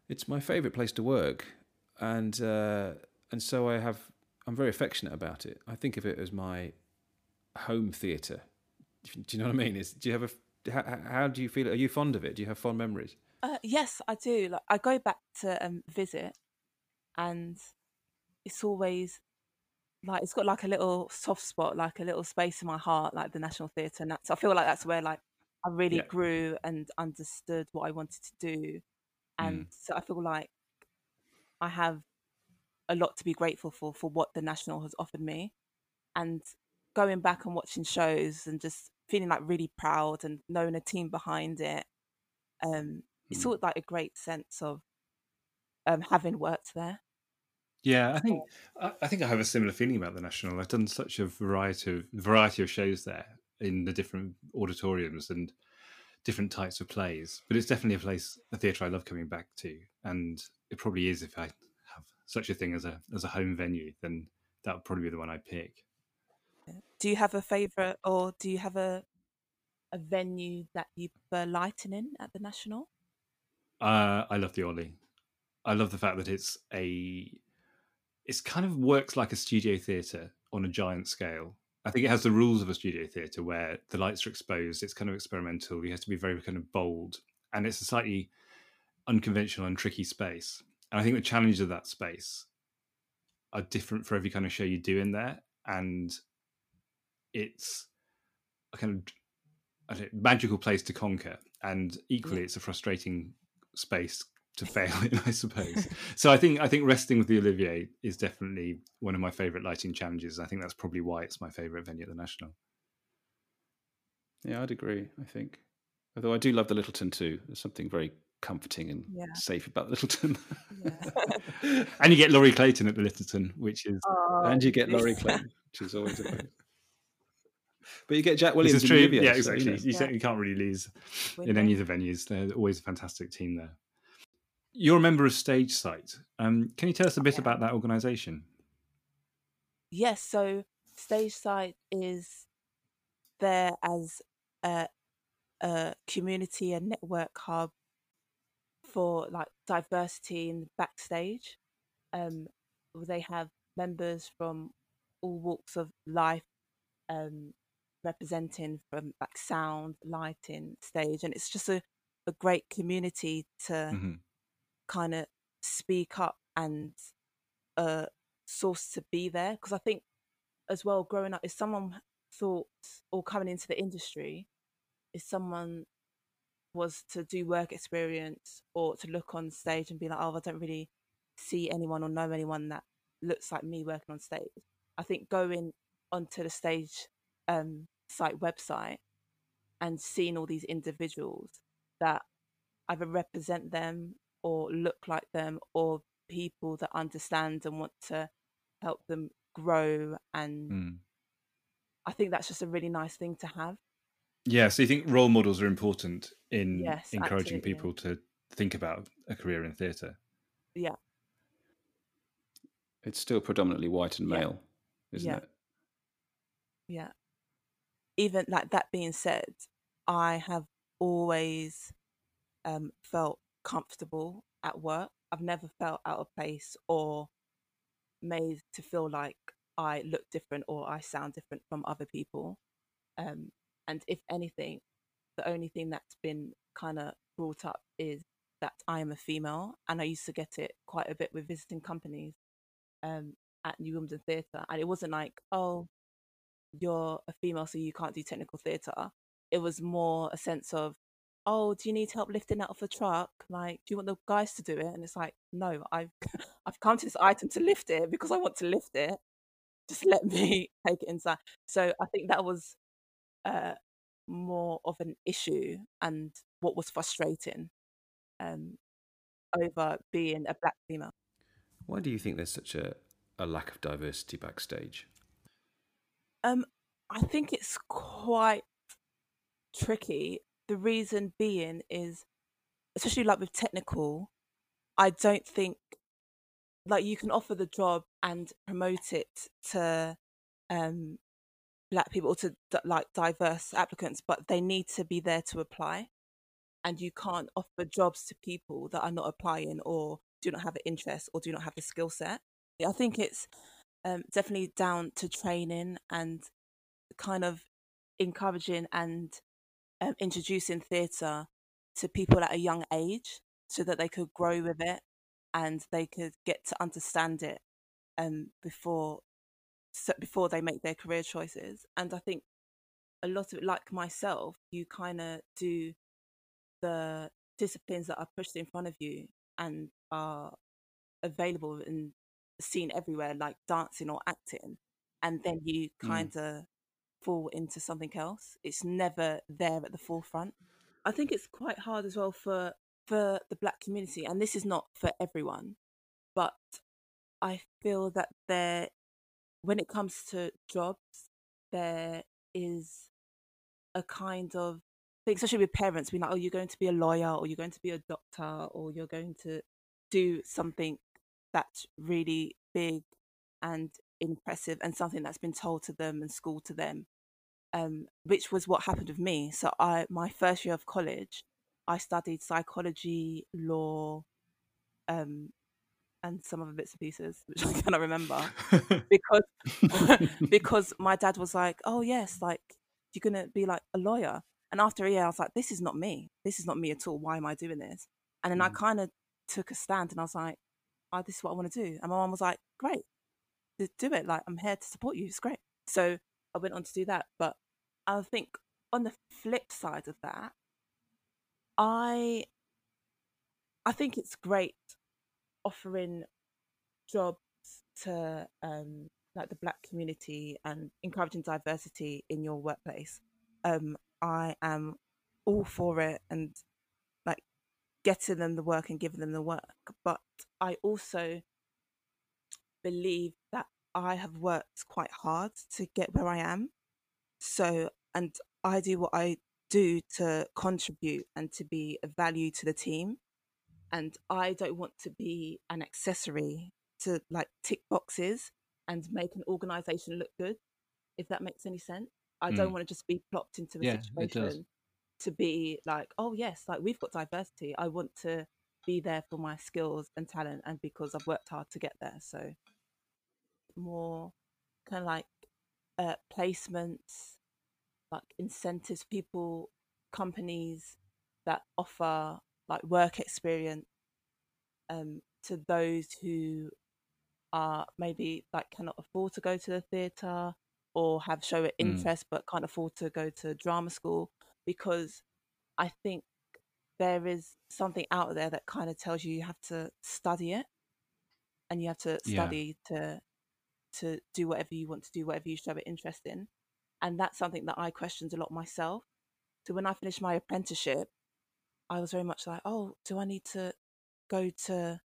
it's my favourite place to work. And, uh, and so I have, I'm very affectionate about it. I think of it as my home theatre. Do you know what I mean? Is, do you have a, how, how do you feel? Are you fond of it? Do you have fond memories? Uh, yes, I do. Like I go back to um, visit, and it's always like it's got like a little soft spot, like a little space in my heart, like the National Theatre, and that's I feel like that's where like I really Yeah. grew and understood what I wanted to do, and so I feel like I have a lot to be grateful for for what the National has offered me, and going back and watching shows and just feeling like really proud and knowing a team behind it. Um, it's Mm. sort of like a great sense of um, having worked there. Yeah, I think I, I think I have a similar feeling about the National. I've done such a variety of variety of shows there in the different auditoriums and different types of plays. But it's definitely a place, a theatre I love coming back to, and it probably is if I have such a thing as a as a home venue, then that would probably be the one I pick. Do you have a favourite, or do you have a a venue that you prefer lighting in at the National? Uh, I love the Ollie. I love the fact that it's a, it's kind of works like a studio theatre on a giant scale. I think it has the rules of a studio theatre where the lights are exposed. It's kind of experimental. You have to be very kind of bold, and it's a slightly unconventional and tricky space. And I think the challenges of that space are different for every kind of show you do in there, and it's a kind of I know, magical place to conquer, and equally, it's a frustrating space to fail (laughs) in, I suppose. so I think I think resting with the Olivier is definitely one of my favourite lighting challenges. I think that's probably why it's my favourite venue at the National. Yeah, I'd agree. I think, although I do love the Lyttelton too. There's something very comforting and Yeah. safe about Lyttelton. Yeah. (laughs) And you get Laurie Clayton at the Lyttelton, which is Oh, and you get Laurie Clayton, which is always a (laughs) bonus. But you get Jack this Williams is true. the Olivier, yeah, so, you exactly. know. You, Yeah. certainly can't really lose in any of the venues. They're always a fantastic team there. You're a member of Stage Sight. Um, can you tell us a bit about that organisation? Yes, so Stage Sight is there as a, a community and network hub for like diversity in backstage. Um, they have members from all walks of life, um, representing from like sound, lighting, stage, and it's just a, a great community to Mhm. kind of speak up and a source to be there because I think as well growing up if someone thought or coming into the industry if someone was to do work experience or to look on stage and be like oh I don't really see anyone or know anyone that looks like me working on stage I think going onto the stage um site website and seeing all these individuals that either represent them or look like them or people that understand and want to help them grow and Mm. I think that's just a really nice thing to have. Yeah, so you think role models are important in Yes, encouraging absolutely. people to think about a career in theatre? Yeah, It's still predominantly white and Yeah. male, isn't Yeah. it? yeah. Even like that being said, I have always um, felt comfortable at work. I've never felt out of place or made to feel like I look different or I sound different from other people. Um, and if anything, the only thing that's been kind of brought up is that I am a female, and I used to get it quite a bit with visiting companies um, at New Wimbledon Theatre, and it wasn't like, oh, you're a female, so you can't do technical theatre. It was more a sense of, oh, do you need help lifting out of the truck? Like, do you want the guys to do it? And it's like, no, I've (laughs) I've come to this item to lift it because I want to lift it. Just let (laughs) me take it inside. So I think that was uh, more of an issue and what was frustrating um, over being a black female. Why do you think there's such a, a lack of diversity backstage? Um, I think it's quite tricky. The reason being is, especially like with technical, I don't think like you can offer the job and promote it to um black people or to like diverse applicants, but they need to be there to apply. And you can't offer jobs to people that are not applying or do not have an interest or do not have the skill set. I think it's um, definitely down to training and kind of encouraging and um, introducing theatre to people at a young age so that they could grow with it and they could get to understand it um, before so before they make their career choices. And I think a lot of it, like myself, you kind of do the disciplines that are pushed in front of you and are available and seen everywhere, like dancing or acting, and then you Mm. kind of fall into something else. It's never there at the forefront. I think it's quite hard as well for for the black community, and this is not for everyone, but I feel that there, when it comes to jobs, there is a kind of thing, especially with parents being like, "Oh, you're going to be a lawyer, or you're going to be a doctor, or you're going to do something that's really big and impressive, and something that's been told to them and schooled to them." Um, which was what happened with me. So I, my first year of college, I studied psychology, law, um, and some other bits and pieces, (laughs) which I cannot remember because (laughs) (laughs) because my dad was like, "Oh yes, like you're gonna be like a lawyer." And after a year, I was like, "This is not me. This is not me at all. Why am I doing this?" And then I Mm. kind of took a stand, and I was like, "Oh, this is what I want to do." And my mom was like, "Great, do it. Like I'm here to support you. It's great." So I went on to do that. But I think on the flip side of that, I I think it's great offering jobs to um, like the black community and encouraging diversity in your workplace. Um, I am all for it and getting them the work and giving them the work. But I also believe that I have worked quite hard to get where I am. So, and I do what I do to contribute and to be a value to the team. And I don't want to be an accessory to like tick boxes and make an organization look good, if that makes any sense. I don't Mm. want to just be plopped into a Yeah, situation to be like, oh, yes, like we've got diversity. I want to be there for my skills and talent and because I've worked hard to get there. So, more kind of like uh, placements, like incentives, people, companies that offer like work experience um, to those who are maybe like cannot afford to go to the theatre or have show Mm. interest but can't afford to go to drama school because I think there is something out there that kind of tells you you have to study it and you have to Yeah. study to to do whatever you want to do whatever you show an interest in. And that's something that I questioned a lot myself. So when I finished my apprenticeship I was very much like oh do I need to go to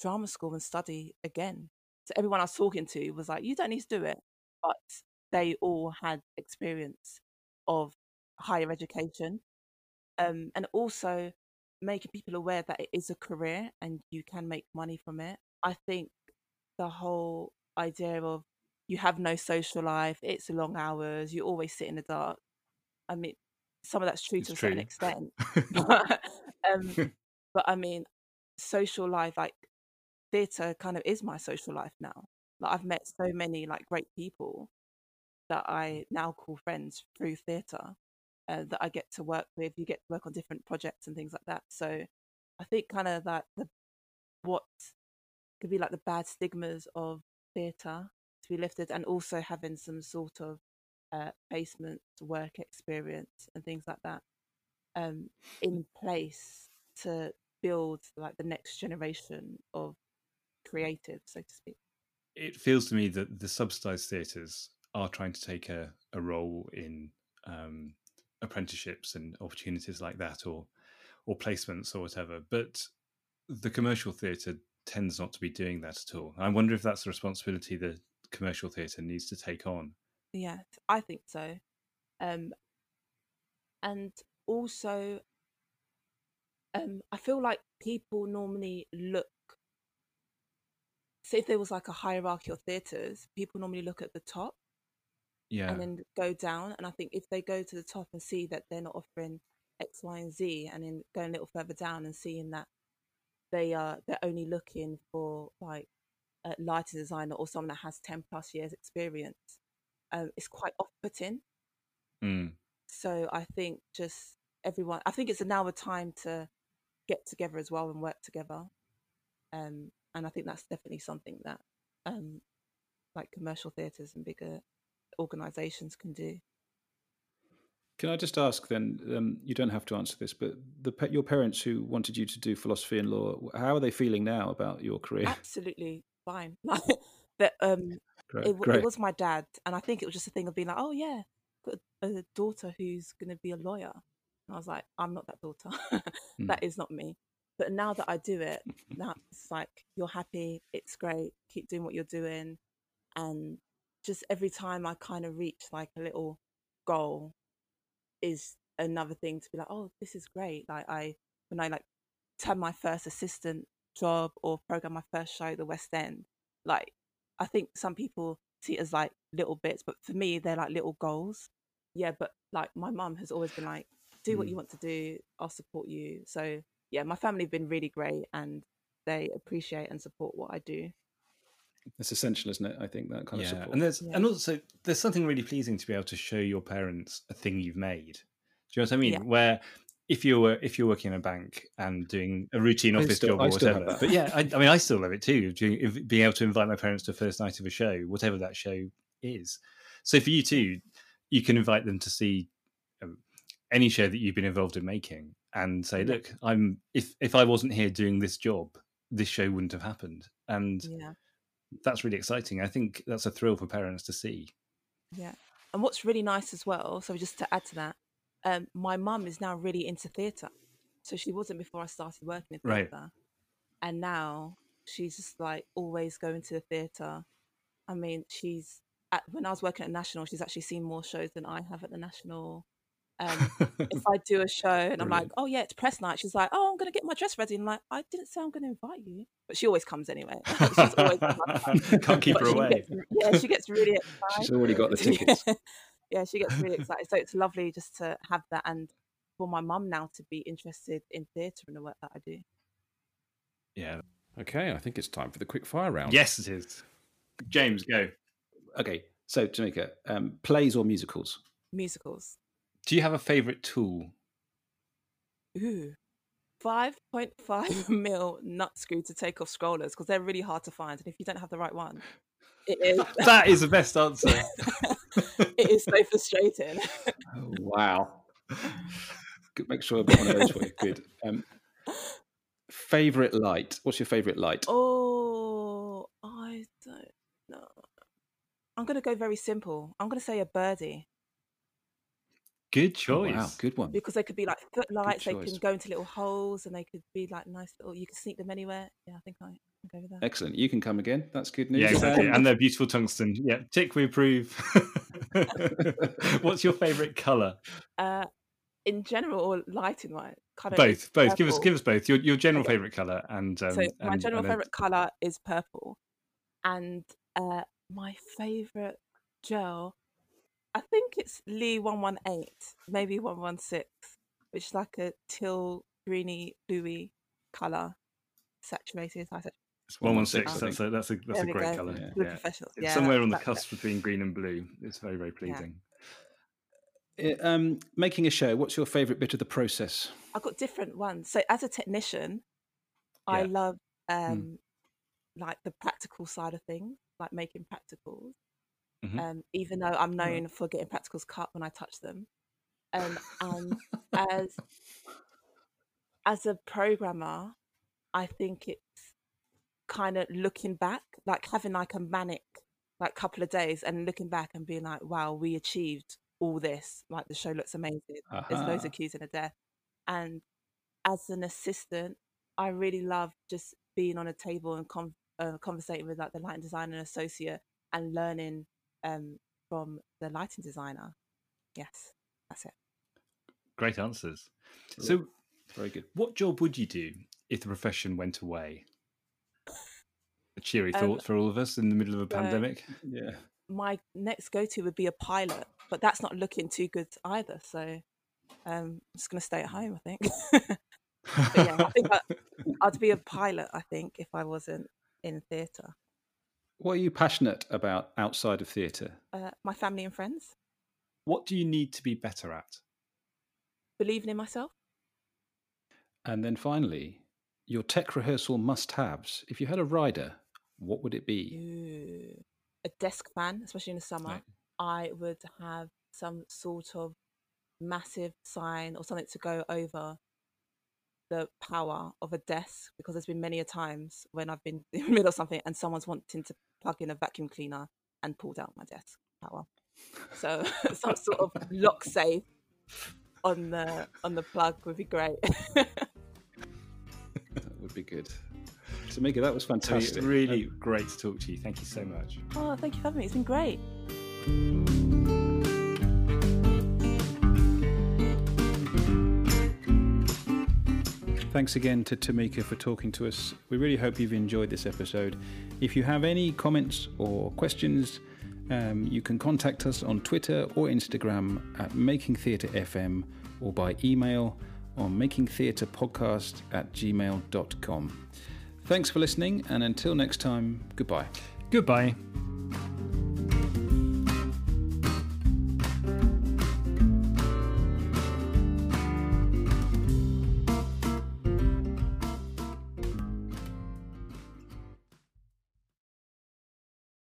drama school and study again? So everyone I was talking to was like you don't need to do it. But they all had experience of higher education, um, and also making people aware that it is a career and you can make money from it. I think the whole idea of you have no social life, it's long hours, you always sit in the dark. I mean, some of that's true It's to a certain extent, (laughs) (laughs) but, um, but I mean, social life, like theatre, kind of is my social life now. Like I've met so many like great people that I now call friends through theatre uh, that I get to work with. You get to work on different projects and things like that. So I think kind of that the what could be like the bad stigmas of theatre to be lifted, and also having some sort of uh, placement work experience and things like that um, in place to build like the next generation of creatives, so to speak. it feels to me that the subsidised theatres are trying to take a, a role in um, apprenticeships and opportunities like that, or or placements or whatever. But the commercial theatre tends not to be doing that at all. I wonder if that's a responsibility the commercial theatre needs to take on. Yeah, I think so. Um, and also, um, I feel like people normally look. Say if there was like a hierarchy of theatres, people normally look at the top Yeah, and then go down. And I think if they go to the top and see that they're not offering X, Y, and Z, and then going a little further down and seeing that they are they're only looking for like a lighting designer or someone that has ten plus years experience, um, it's quite off-putting. Mm. So I think just everyone, I think it's now a time to get together as well and work together. Um, and I think that's definitely something that um, like commercial theatres and bigger organisations can do. Can I just ask then? Um, you don't have to answer this, but the your parents who wanted you to do philosophy and law, how are they feeling now about your career? Absolutely fine. (laughs) but. Um, Great, it, great. it was my dad, and I think it was just a thing of being like, oh yeah, got a, a daughter who's going to be a lawyer. And I was like, I'm not that daughter. (laughs) Hmm. that is not me. But now that I do it, (laughs) now it's like you're happy, it's great, keep doing what you're doing, and just every time I kind of reach like a little goal, is another thing to be like, oh, this is great. Like I when I like turn my first assistant job or program my first show, the West End, like I think some people see it as like little bits, but for me, they're like little goals. Yeah, but like my mum has always been like, do what Mm. you want to do, I'll support you. So yeah, my family have been really great and they appreciate and support what I do. It's essential, isn't it? I think that kind yeah, of support. and there's Yeah. and also there's something really pleasing to be able to show your parents a thing you've made. Do you know what I mean? Yeah. Where if you were if you're working in a bank and doing a routine office still- job or still whatever, but yeah, I, I mean, I still love it too. doing- if- Being able to invite my parents to a first night of a show, whatever that show is. So for you too, you can invite them to see um, any show that you've been involved in making, and say, Yeah. "Look, I'm if if I wasn't here doing this job, this show wouldn't have happened." And Yeah. That's really exciting. I think that's a thrill for parents to see. Yeah. And what's really nice as well, so just to add to that, um, my mum is now really into theatre. So she wasn't before I started working in Right. theatre. And now she's just like always going to the theatre. I mean, she's at, when I was working at National, she's actually seen more shows than I have at the National. Um, if I do a show and I'm like, oh yeah, it's press night, she's like, oh, I'm gonna get my dress ready. And I'm like, I didn't say I'm gonna invite you, but she always comes anyway. (laughs) she's always (laughs) Can't keep but her away. gets- yeah, she gets really excited. She's already got the (laughs) tickets. yeah, she gets really excited. So it's lovely just to have that and for my mum now to be interested in theatre and the work that I do. Yeah. Okay, I think it's time for the quick fire round. Yes, it is. James, go. Okay, so Tamika, um, plays or musicals? Musicals. Do you have a favourite tool? Ooh. 5.5 (laughs) mil nut screw to take off scrollers because they're really hard to find. And if you don't have the right one, it (laughs) is, that is the best answer. (laughs) it is so frustrating. Oh, wow. Good, Make sure I've got one of those for you. Good. Um, favorite light? What's your favorite light? oh, I don't know. I'm going to go very simple. I'm going to say a birdie. Good Oh, choice. wow, good one. because they could be like footlights. They can go into little holes, and they could be like nice little. You can sneak them anywhere. Yeah, I think I I'll go with that. Excellent. You can come again. That's good news. Yeah, exactly. (laughs) And they're beautiful tungsten. Yeah, tick, we approve. (laughs) What's your favourite colour? Uh, in general or lighting wise? Kind of Both, both. Give us, give us both. Your your general Okay. favourite colour and um, so my and- general and a- favorite color is purple, and uh, my favorite gel, I think it's Lee one one eight, maybe one one six, which is like a teal greeny bluey color, saturated. high sat- It's one one six. That's a that's a that's There a great colour. Yeah. Yeah. professionals. It's Yeah, somewhere on the that- cusp between green and blue. It's very very pleasing. Uh, Um, making a show. What's your favourite bit of the process? I've got different ones. So as a technician, I love um like the practical side of things, like making practicals. Mhm. Um, even though I'm known for getting practicals cut when I touch them. Um, and (laughs) as as a programmer, I think it's kind of looking back, like having like a manic like couple of days and looking back and being like, wow, we achieved all this. Like the show looks amazing. There's loads of cues in a death. And as an assistant, I really love just being on a table and con uh, conversating with like the lighting designer and associate and learning um, from the lighting designer. Yes, that's it. Great answers. Yeah. So, Very good. what job would you do if the profession went away? A cheery Um, thought for all of us in the middle of a so- pandemic. Yeah. My next go to would be a pilot, but that's not looking too good either. So um, I'm just going to stay at home, I think. (laughs) but yeah, I think I, I'd be a pilot, I think, if I wasn't in theatre. What are you passionate about outside of theatre? Uh, my family and friends, what do you need to be better at? believing in myself. And then finally, your tech rehearsal must-haves. If you had a rider, what would it be? Ooh. A desk fan, especially in the summer. Right. I would have some sort of massive sign or something to go over the power of a desk because there's been many a times when I've been (laughs) in the middle of something and someone's wanting to plug in a vacuum cleaner and pulled out my desk power. So (laughs) (laughs) some sort of lock safe on the on the plug would be great. (laughs) That would be good. Tamika, that was fantastic. really um, great to talk to you. Thank you so much. oh, thank you for having me. It's been great. Thanks again to Tamika for talking to us. We really hope you've enjoyed this episode. If you have any comments or questions, um, you can contact us on Twitter or Instagram at Making Theatre FM or by email on makingtheatrepodcast at gmail.com. Thanks for listening, and until next time, goodbye. Goodbye.